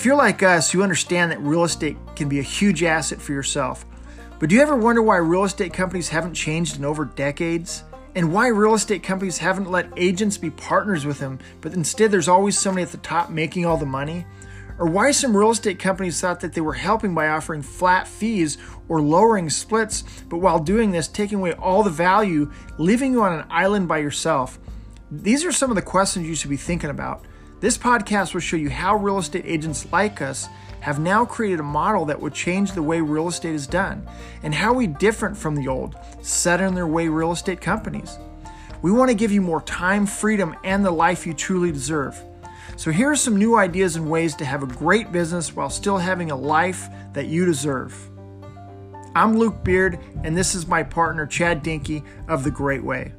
If you're like us, you understand that real estate can be a huge asset for yourself. But do you ever wonder why real estate companies haven't changed in over decades? And why real estate companies haven't let agents be partners with them, but instead there's always somebody at the top making all the money? Or why some real estate companies thought that they were helping by offering flat fees or lowering splits, but while doing this, taking away all the value, leaving you on an island by yourself? These are some of the questions you should be thinking about. This podcast will show you how real estate agents like us have now created a model that will change the way real estate is done and how we different from the old, set in their way real estate companies. We want to give you more time, freedom, and the life you truly deserve. So, here are some new ideas and ways to have a great business while still having a life that you deserve. I'm Luke Beard, and this is my partner, Chad Dinky of The Great Way.